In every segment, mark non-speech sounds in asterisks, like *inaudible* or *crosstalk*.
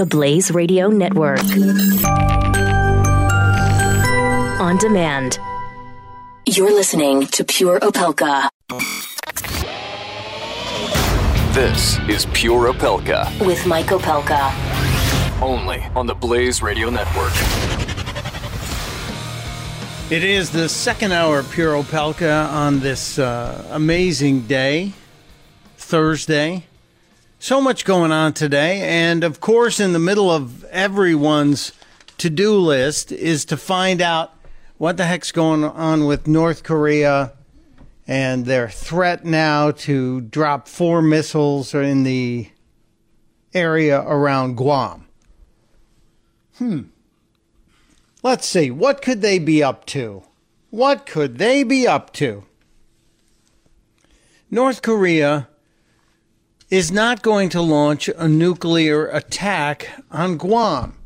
the Blaze Radio Network. On demand. You're listening to Pure Opelka. This is Pure Opelka. With Mike Opelka. Only on the Blaze Radio Network. It is the second hour of Pure Opelka on this uh, amazing day, Thursday. So much going on today. And of course, in the middle of everyone's to do list is to find out what the heck's going on with North Korea and their threat now to drop four missiles in the area around Guam. Hmm. Let's see, what could they be up to? What could they be up to? North Korea is not going to launch a nuclear attack on Guam.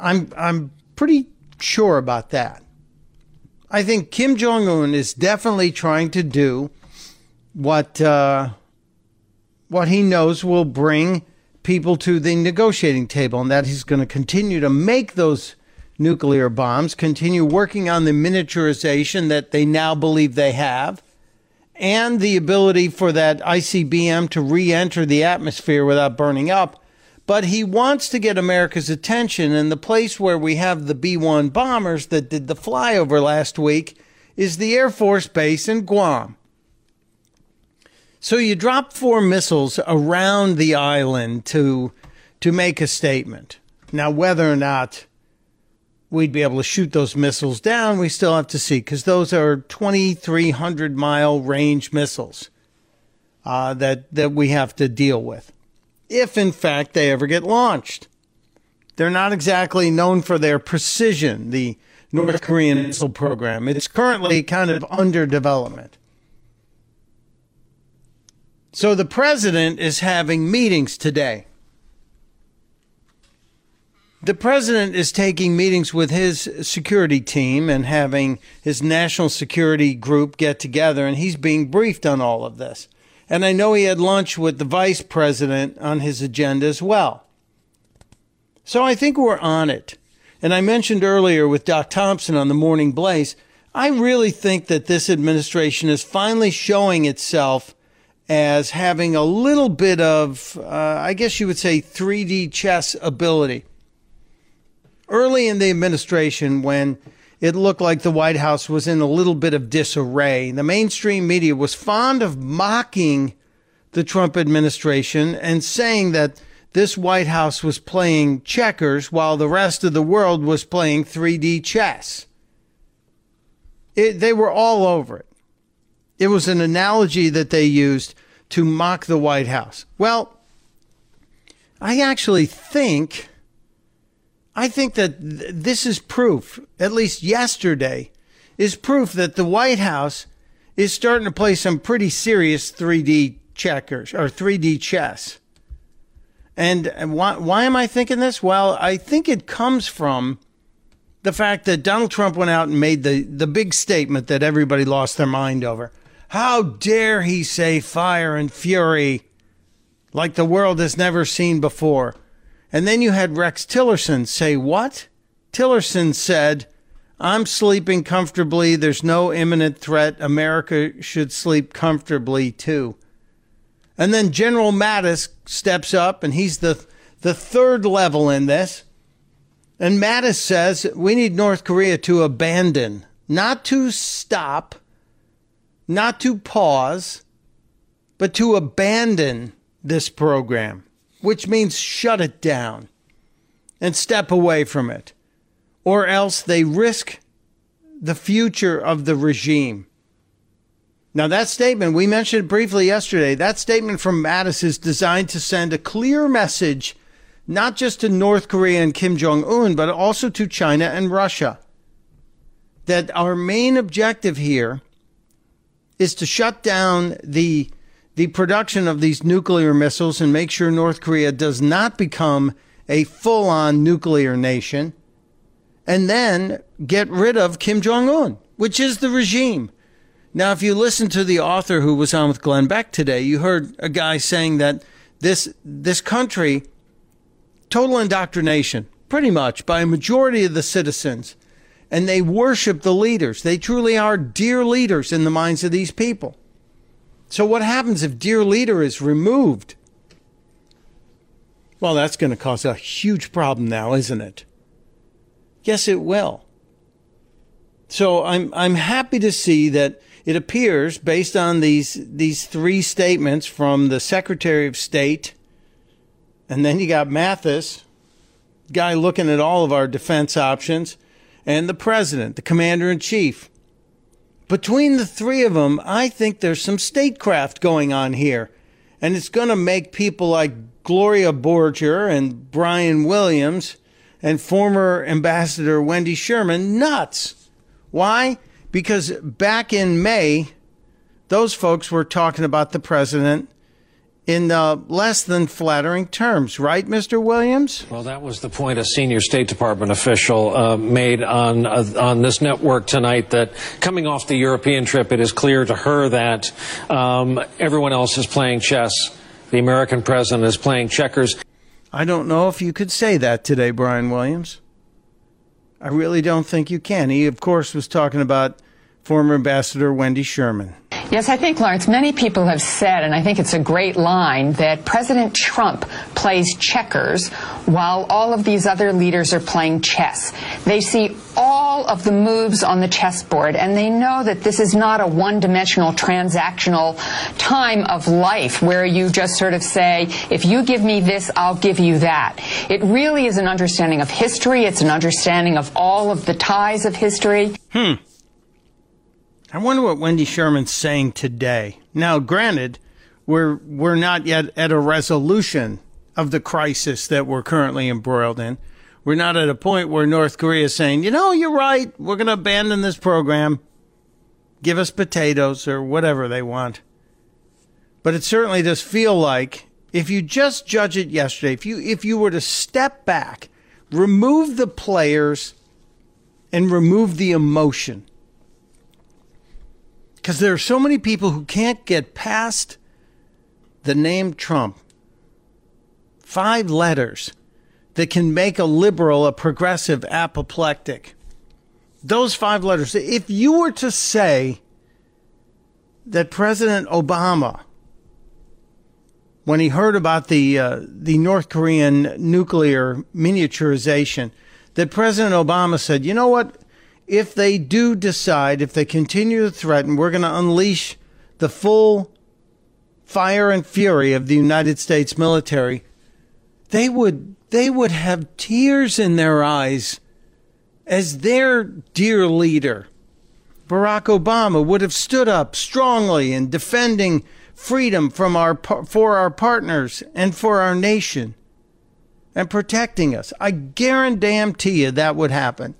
I'm I'm pretty sure about that. I think Kim Jong Un is definitely trying to do what uh, what he knows will bring people to the negotiating table, and that he's going to continue to make those nuclear bombs, continue working on the miniaturization that they now believe they have, and the ability for that ICBM to re enter the atmosphere without burning up. But he wants to get America's attention, and the place where we have the B 1 bombers that did the flyover last week is the Air Force Base in Guam. So you drop four missiles around the island to to make a statement. Now, whether or not we'd be able to shoot those missiles down, we still have to see because those are 2,300 mile range missiles uh, that that we have to deal with, if in fact they ever get launched. They're not exactly known for their precision. The North Korean missile program. It's currently kind of under development. So the president is having meetings today. The president is taking meetings with his security team and having his national security group get together, and he's being briefed on all of this. And I know he had lunch with the vice president on his agenda as well. So I think we're on it. And I mentioned earlier with Doc Thompson on the Morning Blaze, I really think that this administration is finally showing itself as having a little bit of, uh, I guess you would say, 3D chess ability. Early in the administration, when it looked like the White House was in a little bit of disarray, the mainstream media was fond of mocking the Trump administration and saying that this White House was playing checkers while the rest of the world was playing 3D chess. It, they were all over it. It was an analogy that they used to mock the White House. Well, I actually think I think that th- this is proof, at least yesterday, is proof that the White House is starting to play some pretty serious 3D checkers or 3D chess. And why, why am I thinking this? Well, I think it comes from the fact that Donald Trump went out and made the, the big statement that everybody lost their mind over. How dare he say fire and fury like the world has never seen before? And then you had Rex Tillerson say, What? Tillerson said, I'm sleeping comfortably. There's no imminent threat. America should sleep comfortably too. And then General Mattis steps up, and he's the, the third level in this. And Mattis says we need North Korea to abandon, not to stop, not to pause, but to abandon this program, which means shut it down and step away from it, or else they risk the future of the regime. Now, that statement, we mentioned briefly yesterday, that statement from Mattis is designed to send a clear message, not just to North Korea and Kim Jong un, but also to China and Russia, that our main objective here is to shut down the, the production of these nuclear missiles and make sure North Korea does not become a full on nuclear nation, and then get rid of Kim Jong un, which is the regime. Now, if you listen to the author who was on with Glenn Beck today, you heard a guy saying that this this country total indoctrination, pretty much, by a majority of the citizens. And they worship the leaders. They truly are dear leaders in the minds of these people. So, what happens if dear leader is removed? Well, that's going to cause a huge problem now, isn't it? Yes, it will. So I'm I'm happy to see that it appears, based on these these three statements from the Secretary of State, and then you got Mattis, guy looking at all of our defense options, and the President, the Commander in Chief. Between the three of them, I think there's some statecraft going on here, and it's going to make people like Gloria Borger and Brian Williams and former Ambassador Wendy Sherman nuts. Why? Because back in May, those folks were talking about the president in uh, less than flattering terms, right, Mr. Williams? Well, that was the point a senior State Department official uh, made on uh, on this network tonight. That coming off the European trip, it is clear to her that um, everyone else is playing chess. The American president is playing checkers. I don't know if you could say that today, Brian Williams. I really don't think you can. He, of course, was talking about former Ambassador Wendy Sherman. Yes, I think, Lawrence, many people have said, and I think it's a great line, that President Trump plays checkers while all of these other leaders are playing chess. They see all of the moves on the chessboard, and they know that this is not a one dimensional transactional time of life where you just sort of say, if you give me this, I'll give you that. It really is an understanding of history, it's an understanding of all of the ties of history. Hmm. I wonder what Wendy Sherman's saying today. Now, granted, we're we're not yet at a resolution of the crisis that we're currently embroiled in. We're not at a point where North Korea is saying, you know, you're right, we're going to abandon this program, give us potatoes or whatever they want. But it certainly does feel like if you just judge it yesterday, if you if you were to step back, remove the players and remove the emotion because there are so many people who can't get past the name Trump. Five letters that can make a liberal a progressive apoplectic. Those five letters. If you were to say that President Obama, when he heard about the uh, the North Korean nuclear miniaturization, that President Obama said, "You know what? If they do decide, if they continue to threaten, we're going to unleash the full fire and fury of the United States military, they would they would have tears in their eyes as their dear leader. Barack Obama would have stood up strongly in defending freedom from our for our partners and for our nation and protecting us. I guarantee you that would happen.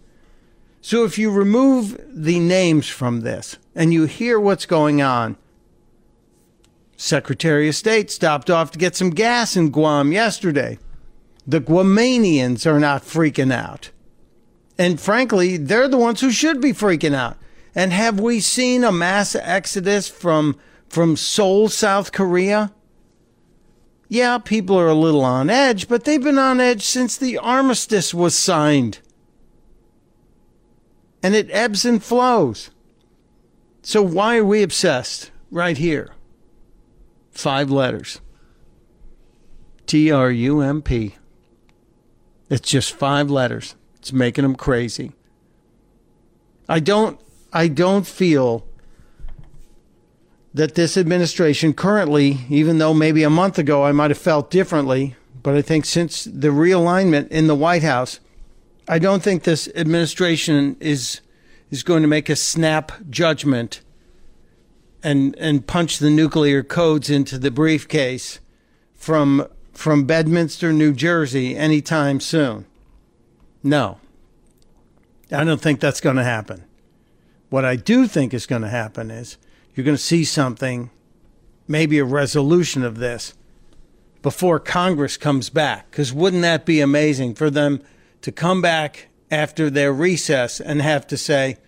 So if you remove the names from this and you hear what's going on, Secretary of State stopped off to get some gas in Guam yesterday. The Guamanians are not freaking out. And frankly, they're the ones who should be freaking out. And have we seen a mass exodus from from Seoul, South Korea? Yeah, people are a little on edge, but they've been on edge since the armistice was signed and it ebbs and flows. So why are we obsessed right here? Five letters. T R U M P. It's just five letters. It's making them crazy. I don't I don't feel that this administration currently, even though maybe a month ago I might have felt differently, but I think since the realignment in the White House, I don't think this administration is is going to make a snap judgment and and punch the nuclear codes into the briefcase from from Bedminster, New Jersey anytime soon. No. I don't think that's going to happen. What I do think is going to happen is you're going to see something, maybe a resolution of this before Congress comes back. Because wouldn't that be amazing for them to come back after their recess and have to say,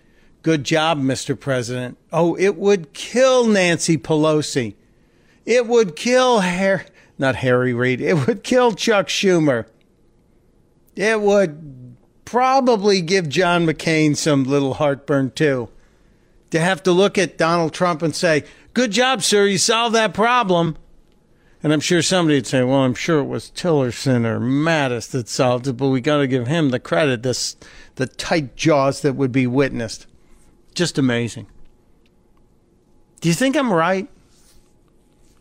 Good job, Mr. President. Oh, it would kill Nancy Pelosi. It would kill Harry, not Harry Reid. It would kill Chuck Schumer. It would probably give John McCain some little heartburn too. To have to look at Donald Trump and say, Good job, sir, you solved that problem. And I'm sure somebody would say, Well, I'm sure it was Tillerson or Mattis that solved it, but we got to give him the credit, this, the tight jaws that would be witnessed. Just amazing. Do you think I'm right?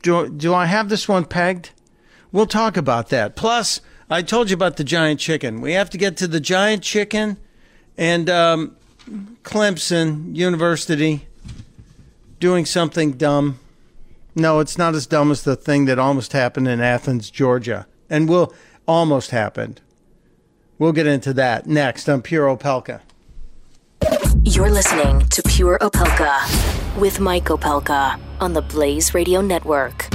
Do, do I have this one pegged? We'll talk about that. Plus, I told you about the giant chicken. We have to get to the giant chicken and um, Clemson University doing something dumb. No, it's not as dumb as the thing that almost happened in Athens, Georgia, and will almost happened. We'll get into that next on Pure Opelka. You're listening to Pure Opelka with Mike Opelka on the Blaze Radio Network.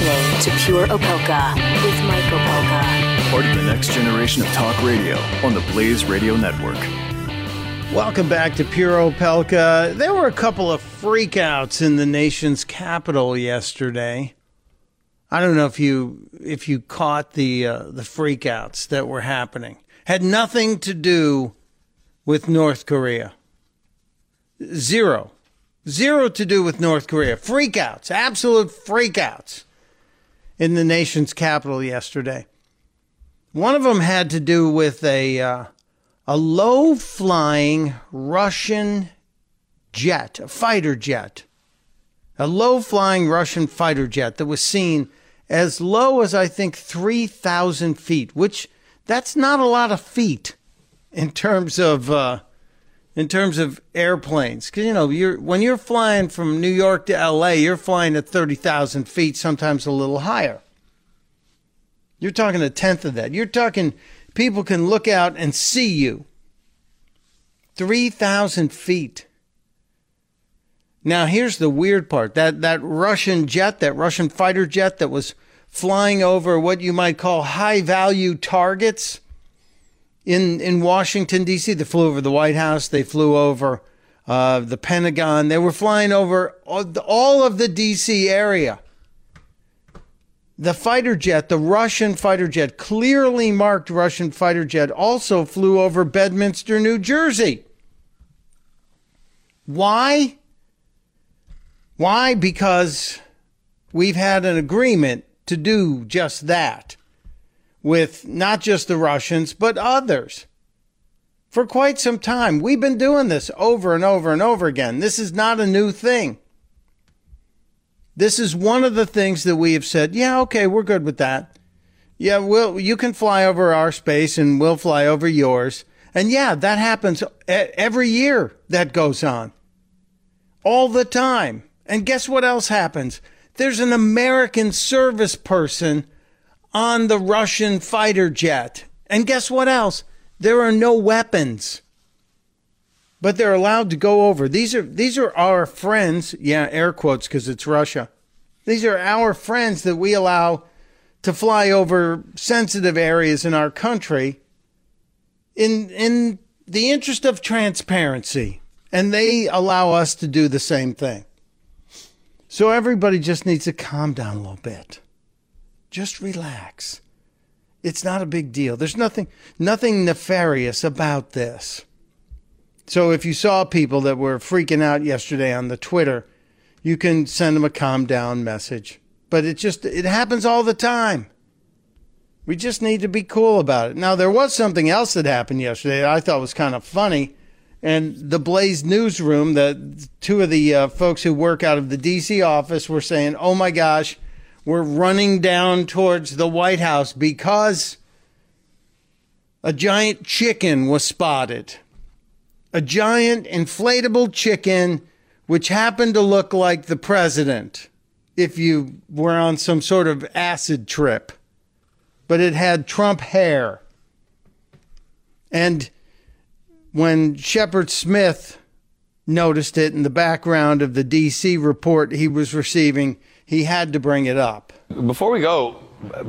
Listening to Pure Opelka with Mike Opelka. Part of the next generation of talk radio on the Blaze Radio Network. Welcome back to Pure Opelka. There were a couple of freakouts in the nation's capital yesterday. I don't know if you if you caught the uh, the freakouts that were happening. Had nothing to do with North Korea. Zero. Zero to do with North Korea. Freakouts, absolute freakouts in the nation's capital yesterday. One of them had to do with a uh, a low flying Russian jet, a fighter jet, a low flying Russian fighter jet that was seen as low as I think 3,000 feet, which that's not a lot of feet in terms of uh, in terms of airplanes. Because you know, you're when you're flying from New York to L.A., you're flying at 30,000 feet, sometimes a little higher. You're talking a tenth of that. You're talking people can look out and see you. 3,000 feet. Now, here's the weird part that, that Russian jet, that Russian fighter jet that was flying over what you might call high value targets in, in Washington, D.C., they flew over the White House, they flew over uh, the Pentagon, they were flying over all of the D.C. area the fighter jet, the Russian fighter jet, clearly marked Russian fighter jet, also flew over Bedminster, New Jersey. Why? Why? Because we've had an agreement to do just that with not just the Russians, but others. For quite some time. We've been doing this over and over and over again. This is not a new thing. This is one of the things that we have said, yeah, okay, we're good with that. Yeah, well, you can fly over our space and we'll fly over yours. And yeah, that happens every year that goes on. All the time. And guess what else happens? There's an American service person on the Russian fighter jet. And guess what else? There are no weapons. But they're allowed to go over. These are these are our friends. Yeah, air quotes because it's Russia. These are our friends that we allow to fly over sensitive areas in our country in in the interest of transparency. And they allow us to do the same thing. So everybody just needs to calm down a little bit. Just relax. It's not a big deal. There's nothing nothing nefarious about this. So if you saw people that were freaking out yesterday on the Twitter, you can send them a calm down message. But it just it happens all the time. We just need to be cool about it. Now there was something else that happened yesterday that I thought was kind of funny. And the Blaze newsroom, the two of the uh, folks who work out of the DC office were saying, "Oh my gosh, we're running down towards the White House because a giant chicken was spotted." a giant inflatable chicken which happened to look like the president if you were on some sort of acid trip, but it had Trump hair. And when Shepard Smith noticed it in the background of the DC report he was receiving, he had to bring it up. Before we go,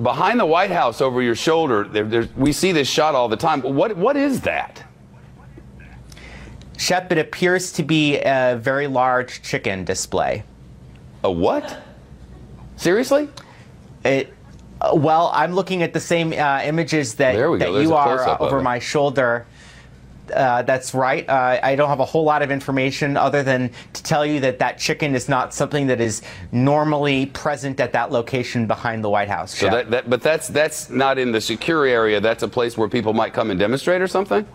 behind the White House over your shoulder, there, we see this shot all the time. What what is that? Shep, it appears to be a very large chicken display. A what? Seriously? It. Uh, well, I'm looking at the same uh, images that, that you are uh, over my shoulder. Uh, that's right. Uh, I don't have a whole lot of information other than to tell you that that chicken is not something that is normally present at that location behind the White House. So that, that, but that's that's not in the secure area. That's a place where people might come and demonstrate or something.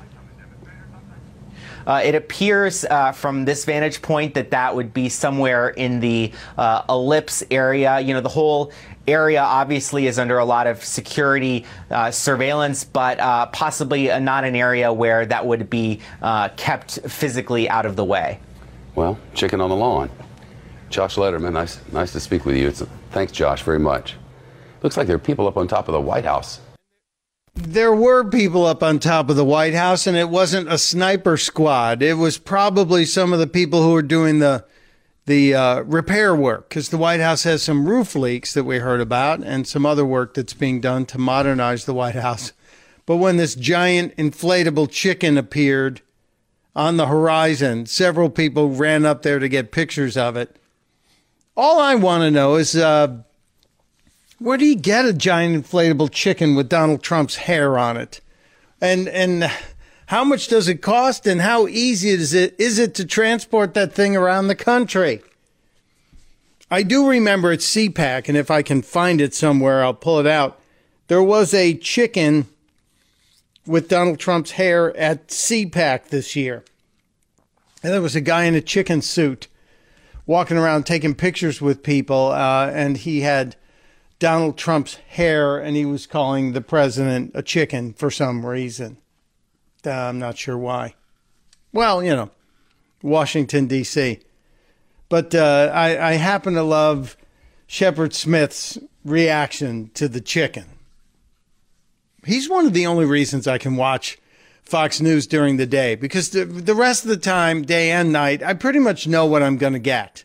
Uh, it appears uh, from this vantage point that that would be somewhere in the uh, ellipse area. You know, the whole area obviously is under a lot of security uh, surveillance, but uh, possibly not an area where that would be uh, kept physically out of the way. Well, chicken on the lawn. Josh Lederman, nice, nice to speak with you. It's thanks, Josh, very much. Looks like there are people up on top of the White House there were people up on top of the White House, and it wasn't a sniper squad. It was probably some of the people who were doing the the uh, repair work because the White House has some roof leaks that we heard about, and some other work that's being done to modernize the White House. But when this giant inflatable chicken appeared on the horizon, several people ran up there to get pictures of it. All I want to know is. Uh, where do you get a giant inflatable chicken with Donald Trump's hair on it? And and how much does it cost and how easy is it is it to transport that thing around the country? I do remember at CPAC, and if I can find it somewhere, I'll pull it out. There was a chicken with Donald Trump's hair at CPAC this year. And there was a guy in a chicken suit walking around taking pictures with people, uh, and he had Donald Trump's hair and he was calling the president a chicken for some reason. Uh, I'm not sure why. Well, you know, Washington, D.C. But uh, I, I happen to love Shepard Smith's reaction to the chicken. He's one of the only reasons I can watch Fox News during the day because the, the rest of the time, day and night, I pretty much know what I'm going to get.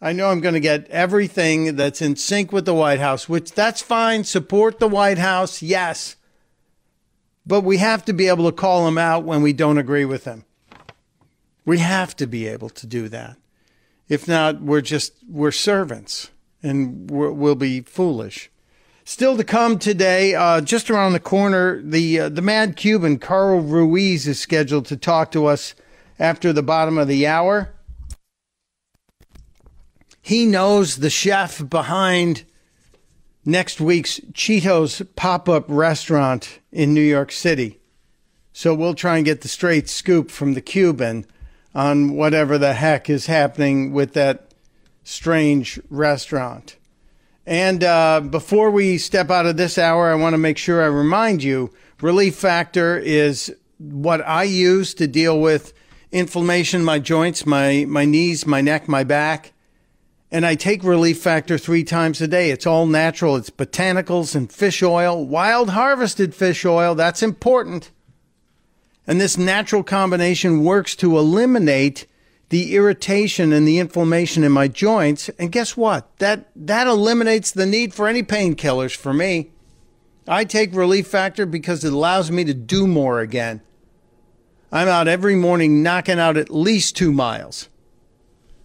I know I'm going to get everything that's in sync with the White House, which that's fine. Support the White House, yes. But we have to be able to call them out when we don't agree with them. We have to be able to do that. If not, we're just, we're servants and we will be foolish. Still to come today, uh, just around the corner, the, uh, the mad Cuban, Carl Ruiz, is scheduled to talk to us after the bottom of the hour. He knows the chef behind next week's Cheetos pop up restaurant in New York City. So we'll try and get the straight scoop from the Cuban on whatever the heck is happening with that strange restaurant. And uh, before we step out of this hour, I want to make sure I remind you Relief Factor is what I use to deal with inflammation in my joints, my, my knees, my neck, my back and I take Relief Factor three times a day. It's all natural. It's botanicals and fish oil, wild harvested fish oil. That's important. And this natural combination works to eliminate the irritation and the inflammation in my joints. And guess what? That, that eliminates the need for any painkillers for me. I take Relief Factor because it allows me to do more again. I'm out every morning knocking out at least two miles.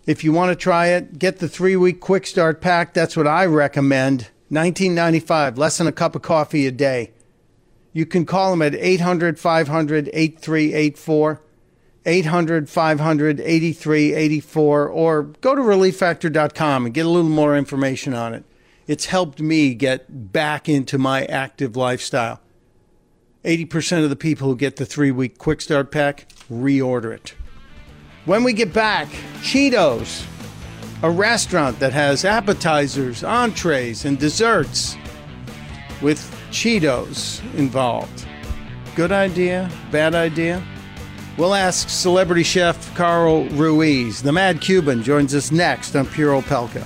If you want to try it, get the three week quick start pack. That's what I recommend. 1995, less than a cup of coffee a day. You can call them at 800 500 8384, 800 500 8384, or go to relieffactor.com and get a little more information on it. It's helped me get back into my active lifestyle. 80% of the people who get the three week quick start pack reorder it. When we get back, Cheetos, a restaurant that has appetizers, entrees, and desserts with Cheetos involved. Good idea? Bad idea? We'll ask celebrity chef Carl Ruiz. The Mad Cuban joins us next on Pure Opelka.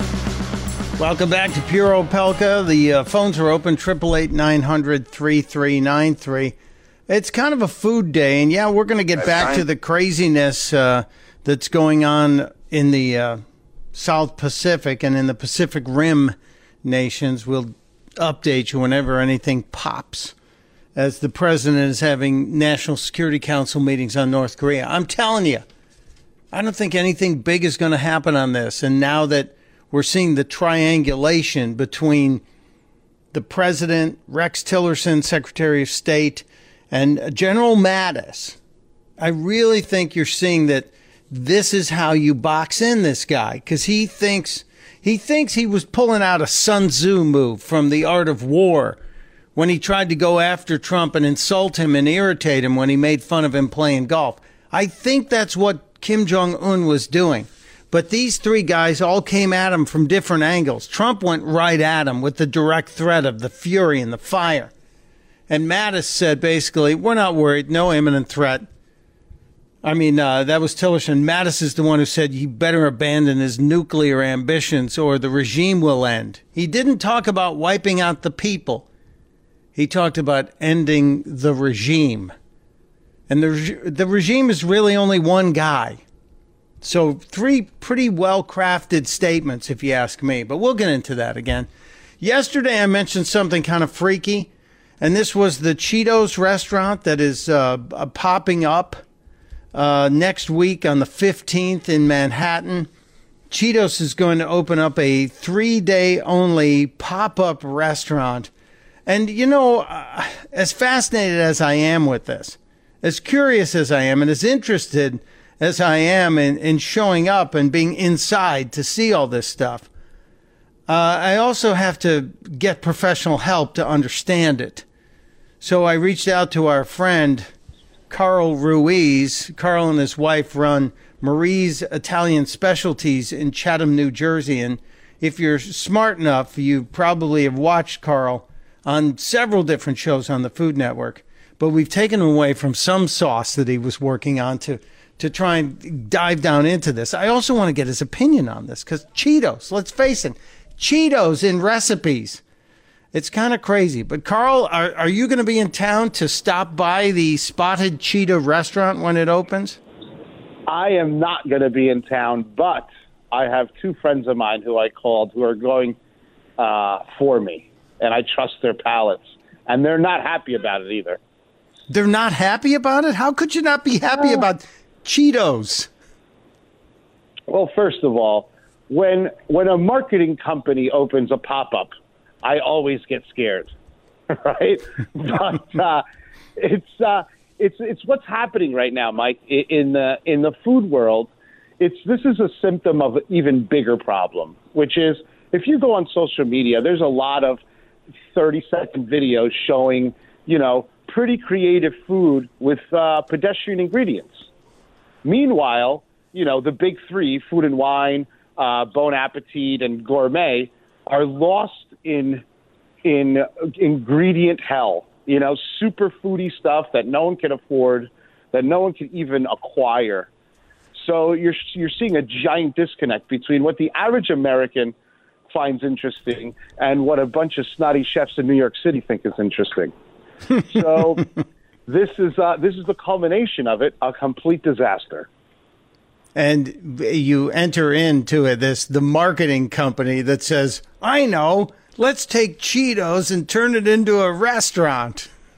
Welcome back to Pure Opelka. The uh, phones are open, 888 It's kind of a food day, and yeah, we're going to get back to the craziness uh, that's going on in the uh, South Pacific and in the Pacific Rim nations. We'll update you whenever anything pops as the president is having National Security Council meetings on North Korea. I'm telling you, I don't think anything big is going to happen on this. And now that we're seeing the triangulation between the president, Rex Tillerson, Secretary of State, and General Mattis, I really think you're seeing that this is how you box in this guy because he thinks he thinks he was pulling out a Sun Tzu move from the art of war when he tried to go after Trump and insult him and irritate him when he made fun of him playing golf. I think that's what Kim Jong un was doing. But these three guys all came at him from different angles. Trump went right at him with the direct threat of the fury and the fire. And Mattis said basically, We're not worried, no imminent threat. I mean, uh, that was Tillerson. Mattis is the one who said he better abandon his nuclear ambitions or the regime will end. He didn't talk about wiping out the people. He talked about ending the regime. And the, the regime is really only one guy. So, three pretty well crafted statements, if you ask me. But we'll get into that again. Yesterday, I mentioned something kind of freaky, and this was the Cheetos restaurant that is uh, popping up uh, next week on the 15th in Manhattan. Cheetos is going to open up a three day only pop up restaurant and, you know, uh, as fascinated as I am with this, as curious as I am, and as interested as I am in, in showing up and being inside to see all this stuff, uh, I also have to get professional help to understand it. So I reached out to our friend, Carl Ruiz. Carl and his wife run Marie's Italian Specialties in Chatham, New Jersey. And if you're smart enough, you probably have watched Carl on several different shows on the Food Network, but we've taken him away from some sauce that he was working on to to try and dive down into this. I also want to get his opinion on this because Cheetos, let's face it, Cheetos in recipes. It's kind of crazy. But Carl, are, are you going to be in town to stop by the Spotted Cheetah restaurant when it opens? I am not going to be in town, but I have two friends of mine who I called who are going uh, for me and I trust their palates. And they're not happy about it either. They're not happy about it? How could you not be happy about Cheetos? Well, first of all, when when a marketing company opens a pop up, I always get scared, *laughs* right? but uh, it's uh, it's it's what's happening right now, Mike, in the in the food world. It's this is a symptom of an even bigger problem, which is if you go on social media, there's a lot of 30 second videos showing, you know, pretty creative food with uh, pedestrian ingredients. Meanwhile, you know, the big three, food and wine, uh, Bon Appetit, and Gourmet, are lost in in ingredient hell. You know, super foodie stuff that no one can afford, that no one can even acquire. So you're you're seeing a giant disconnect between what the average American finds interesting and what a bunch of snotty chefs in New York City think is interesting. *laughs* so this is uh, this is the culmination of it, a complete disaster. And you enter into it this the marketing company that says, "I know, let's take Cheetos and turn it into a restaurant." *laughs* *laughs*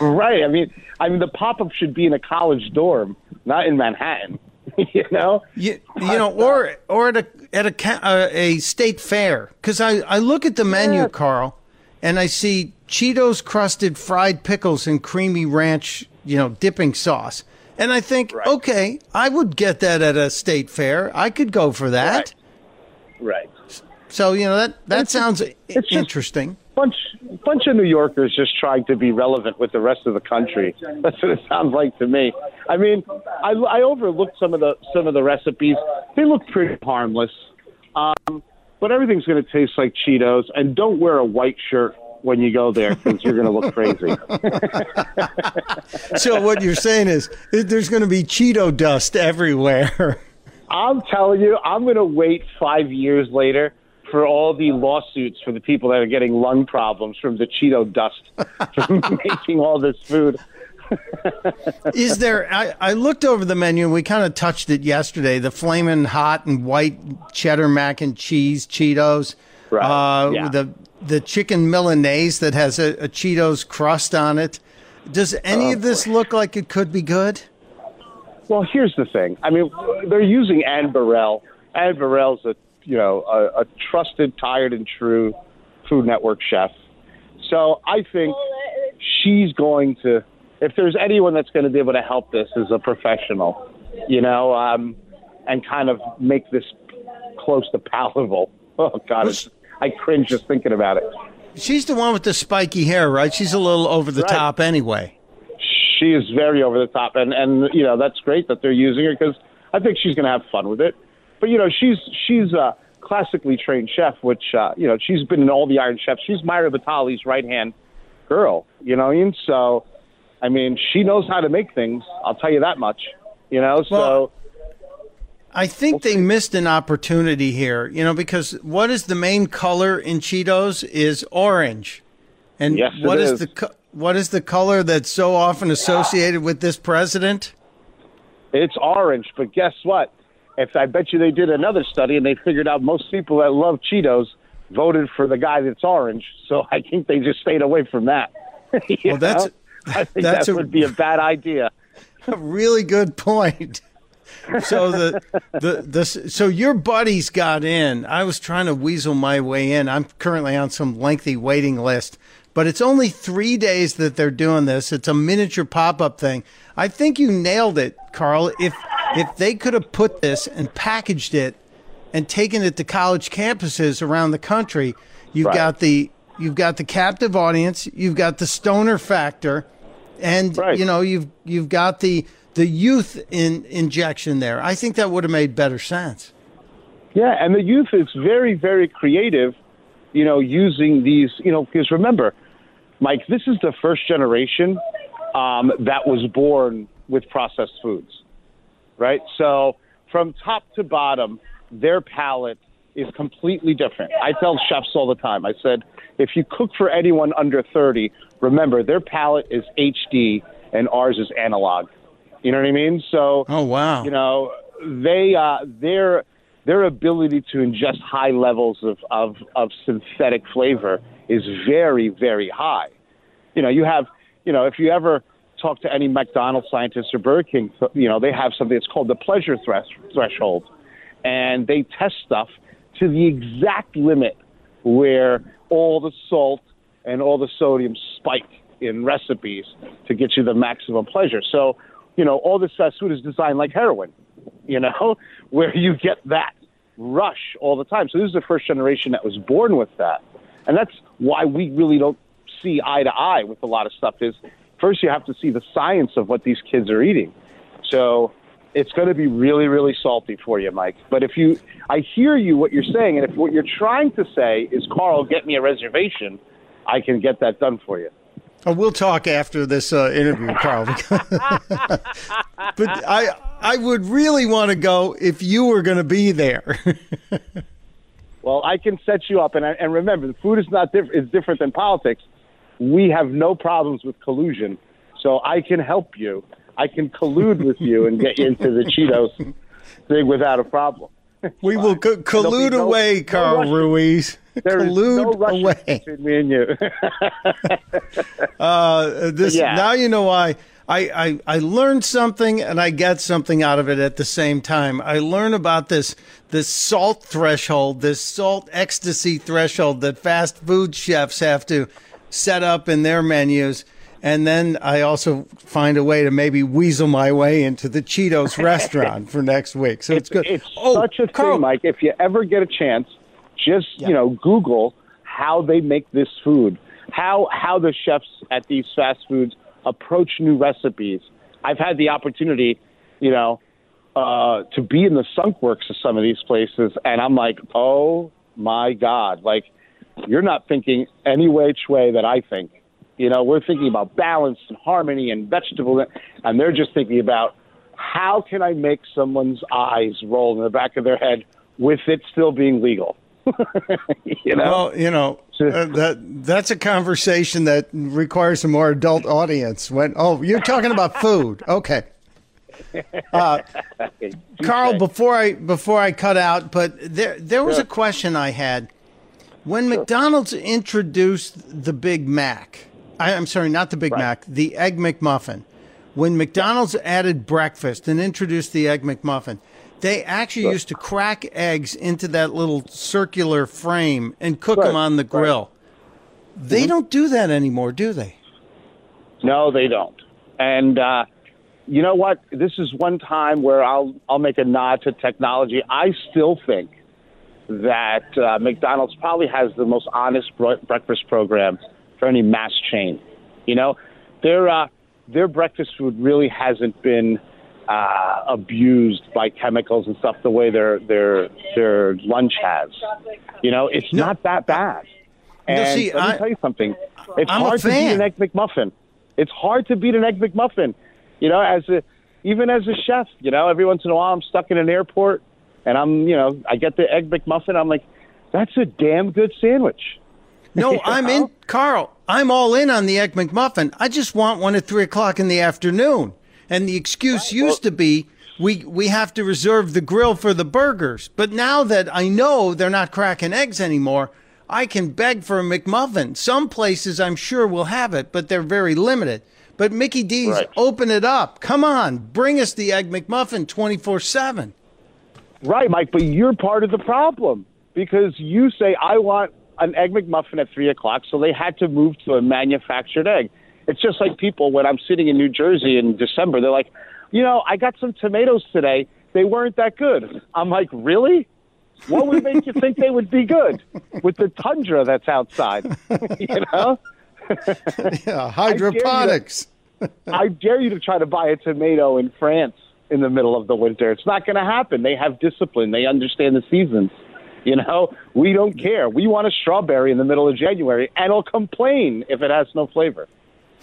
right. I mean, I mean, the pop up should be in a college dorm, not in Manhattan. *laughs* you know, you, you know, or or at a at a uh, a state fair because I I look at the menu, yeah. Carl, and I see Cheetos crusted fried pickles and creamy ranch, you know, dipping sauce. And I think, right. okay, I would get that at a state fair. I could go for that. Right. right. So, you know, that, that it's sounds it's interesting bunch bunch of New Yorkers just trying to be relevant with the rest of the country. *laughs* That's what it sounds like to me. I mean, I, I overlooked some of the some of the recipes. They look pretty harmless, um, but everything's going to taste like Cheetos. And don't wear a white shirt when you go there because you're going to look crazy. *laughs* so what you're saying is there's going to be Cheeto dust everywhere. *laughs* I'm telling you, I'm going to wait five years later for all the lawsuits for the people that are getting lung problems from the Cheeto dust *laughs* from making all this food. *laughs* Is there? I, I looked over the menu and we kind of touched it yesterday. The flaming hot and white cheddar mac and cheese Cheetos. Right. Uh, yeah. The the chicken Milanese that has a, a Cheetos crust on it. Does any Oh, of this look like it could be good? Well, here's the thing. I mean, they're using Anne Burrell. Anne Burrell's a you know a, a trusted, tired and true Food Network chef. So I think she's going to. If there's anyone that's going to be able to help this, is a professional, you know, um, and kind of make this close to palatable. *laughs* Oh God, it's, I cringe just thinking about it. She's the one with the spiky hair, right? She's a little over the Right. top anyway. she is very over the top, and and you know that's great that they're using her because I think she's going to have fun with it. But you know she's she's a classically trained chef, which uh, you know she's been in all the Iron Chefs. She's Mario Batali's right hand girl. You know, and so I mean she knows how to make things. I'll tell you that much. You know, so. Well, I think they missed an opportunity here, you know, because what is the main color in Cheetos is orange. And Yes, what is is. the co- what is the color that's so often associated with this president? It's orange, but guess what? If I bet you they did another study and they figured out most people that love Cheetos voted for the guy that's orange, so *laughs* I think they just stayed away from that. *laughs* Well, that's- know? I think that's that a- would be a bad idea. *laughs* A really good point. So the the the so your buddies got in. I was trying to weasel my way in. I'm currently on some lengthy waiting list, but it's only three days that they're doing this. It's a miniature pop up thing. I think you nailed it, Carl. If if they could have put this and packaged it and taken it to college campuses around the country, you've Right. got the you've got the captive audience, you've got the stoner factor, and Right. you know you've you've got the the youth in injection there. I think that would have made better sense. Yeah, and the youth is very, very creative, you know, using these, you know, because remember, Mike, this is the first generation um, that was born with processed foods, right? So from top to bottom, their palate is completely different. I tell chefs all the time, I said, if you cook for anyone under 30, remember their palate is HD and ours is analog. You know what I mean? So, Oh wow! you know, they uh, their their ability to ingest high levels of, of, of synthetic flavor is very, very high. You know, you have, you know, if you ever talk to any McDonald's scientists or Burger King, you know, they have something that's called the pleasure thresh- threshold. And they test stuff to the exact limit where all the salt and all the sodium spike in recipes to get you the maximum pleasure. So, you know, all this fast food is designed like heroin, you know, *laughs* where you get that rush all the time. So this is the first generation that was born with that. And that's why we really don't see eye to eye with a lot of stuff is first you have to see the science of what these kids are eating. So it's going to be really, really salty for you, Mike. But if you, I hear you what you're saying, and if what you're trying to say is, Carl, get me a reservation, I can get that done for you. Oh, we'll talk after this uh, interview, Carl. *laughs* but I I would really want to go if you were going to be there. *laughs* Well, I can set you up, and I, and remember, the food is not diff- is different than politics. We have no problems with collusion, so I can help you. I can collude with you and get you into the Cheetos thing without a problem. we will co- collude no- away, Carl Russian- Ruiz. There collude no away. between me and you. *laughs* Uh, this Yeah. now you know why. I, I, I learned something and I get something out of it at the same time. I learn about this this salt threshold, this salt ecstasy threshold that fast food chefs have to set up in their menus. And then I also find a way to maybe weasel my way into the Cheetos *laughs* restaurant for next week. So it's, good. It's oh, such a Carl, thing, Mike. If you ever get a chance, just you know, Google how they make this food, how how the chefs at these fast foods approach new recipes. I've had the opportunity, you know, uh, to be in the skunk works of some of these places, and I'm like, oh my god, like you're not thinking any which way that I think. You know, we're thinking about balance and harmony and vegetable, and they're just thinking about how can I make someone's eyes roll in the back of their head with it still being legal. *laughs* you know, Well, you know, uh, that that's a conversation that requires a more adult audience. When oh, you're talking about food, okay. *laughs* Uh, Carl, before I before I cut out, but there there was a question I had when McDonald's introduced the Big Mac. I, I'm sorry, not the Big Mac, the Egg McMuffin. When McDonald's added breakfast and introduced the Egg McMuffin, they actually used to crack eggs into that little circular frame and cook Right, them on the right. Mm-hmm. grill. They don't do that anymore, do they? No, they don't. And uh, you know what? This is one time where I'll I'll make a nod to technology. I still think that uh, McDonald's probably has the most honest bre- breakfast program for any mass chain. You know, their uh, their breakfast food really hasn't been uh, abused by chemicals and stuff the way their their their lunch has. You know, it's not that bad. No, And see, let me I- tell you something. It's I'm a hard to beat an egg McMuffin. It's hard to beat an egg McMuffin. You know, as a even as a chef, you know, every once in a while I'm stuck in an airport and I'm, you know, I get the egg McMuffin. I'm like, that's a damn good sandwich. No, *laughs* I'm in, Carl. I'm all in on the Egg McMuffin. I just want one at three o'clock in the afternoon. And the excuse used to be we we have to reserve the grill for the burgers. But now that I know they're not cracking eggs anymore, I can beg for a McMuffin. Some places I'm sure will have it, but they're very limited. But Mickey D's, Right. open it up. Come on, bring us the Egg McMuffin 24 7. Right, Mike, but you're part of the problem because you say, I want an Egg McMuffin at 3 o'clock, so they had to move to a manufactured egg. It's just like people when I'm sitting in New Jersey in December, they're like, you know, I got some tomatoes today. They weren't that good. I'm like, really? What would make you think they would be good with the tundra that's outside? *laughs* you know? Yeah, *laughs* hydroponics. *laughs* I dare you to try to buy a tomato in France in the middle of the winter. It's not going to happen. They have discipline. They understand the seasons. You know, we don't care. We want a strawberry in the middle of January, and I'll complain if it has no flavor.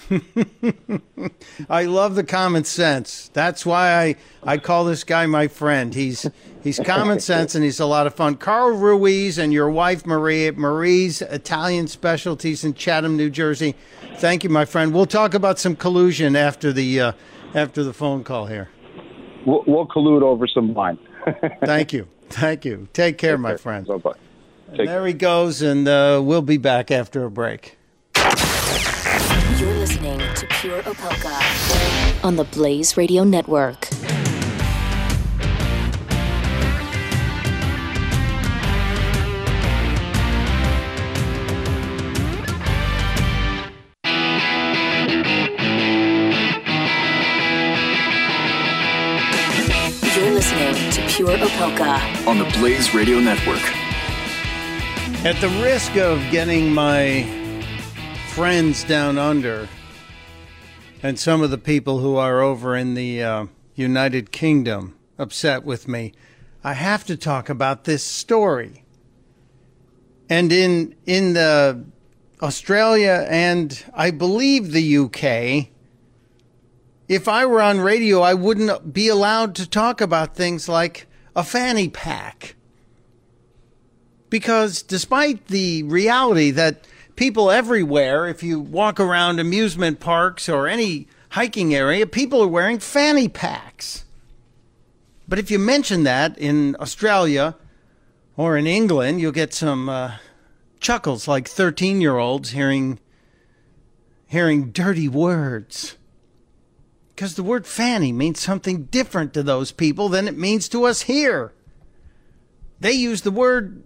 *laughs* I love the common sense. That's why I, I call this guy my friend. He's he's common *laughs* sense and he's a lot of fun. Carl Ruiz and your wife Marie at Marie's Italian Specialties in Chatham, New Jersey. Thank you, my friend. We'll talk about some collusion after the uh, after the phone call here. We'll, we'll collude over some wine. *laughs* Thank you. Thank you. Take care, my friend. Bye-bye. And there he goes, and uh, we'll be back after a break. You're listening to Pure Opelka on the Blaze Radio Network. To Pure Opelka. on the Blaze Radio Network. At the risk of getting my friends down under and some of the people who are over in the uh, United Kingdom upset with me, I have to talk about this story. And in in the Australia and I believe the UK, if I were on radio, I wouldn't be allowed to talk about things like a fanny pack because despite the reality that people everywhere, if you walk around amusement parks or any hiking area, people are wearing fanny packs. But if you mention that in Australia or in England, you'll get some uh, chuckles like 13 year olds hearing, hearing dirty words. Because the word fanny means something different to those people than it means to us here. They use the word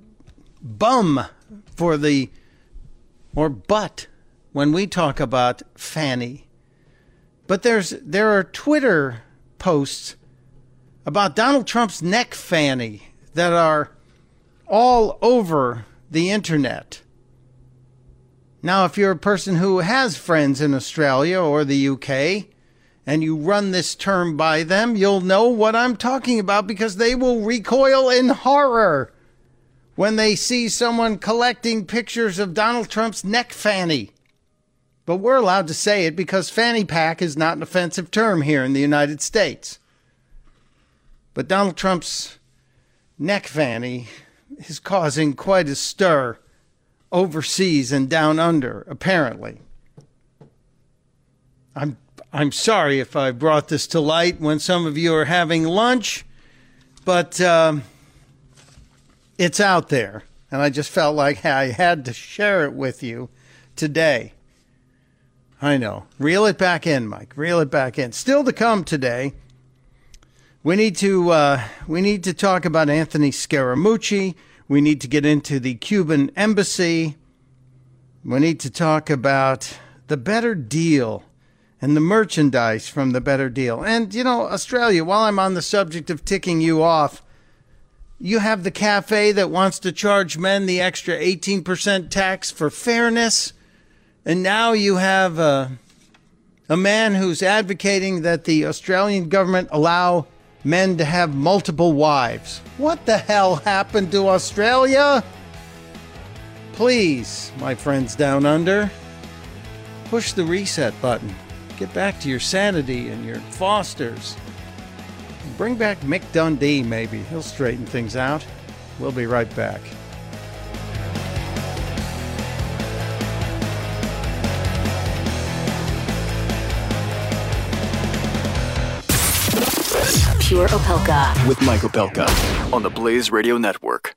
bum for the or butt when we talk about fanny. But there's there are Twitter posts about Donald Trump's neck fanny that are all over the internet. Now, if you're a person who has friends in Australia or the UK and you run this term by them, you'll know what I'm talking about because they will recoil in horror when they see someone collecting pictures of Donald Trump's neck fanny. But we're allowed to say it because fanny pack is not an offensive term here in the United States. But Donald Trump's neck fanny is causing quite a stir overseas and down under, apparently. I'm I'm sorry if I brought this to light when some of you are having lunch, but um, it's out there, and I just felt like I had to share it with you today. I know. Reel it back in, Mike. Reel it back in. Still to come today. We need to uh, we need to talk about Anthony Scaramucci. We need to get into the Cuban embassy. We need to talk about the better deal and the merchandise from the better deal. And, you know, Australia, while I'm on the subject of ticking you off, you have the cafe that wants to charge men the extra 18% tax for fairness. And now you have a, a man who's advocating that the Australian government allow men to have multiple wives. What the hell happened to Australia? Please, my friends down under, push the reset button. Get back to your sanity and your Fosters. Bring back Mick Dundee, maybe. He'll straighten things out. We'll be right back. Pure Opelka. With Mike Opelka on the Blaze Radio Network.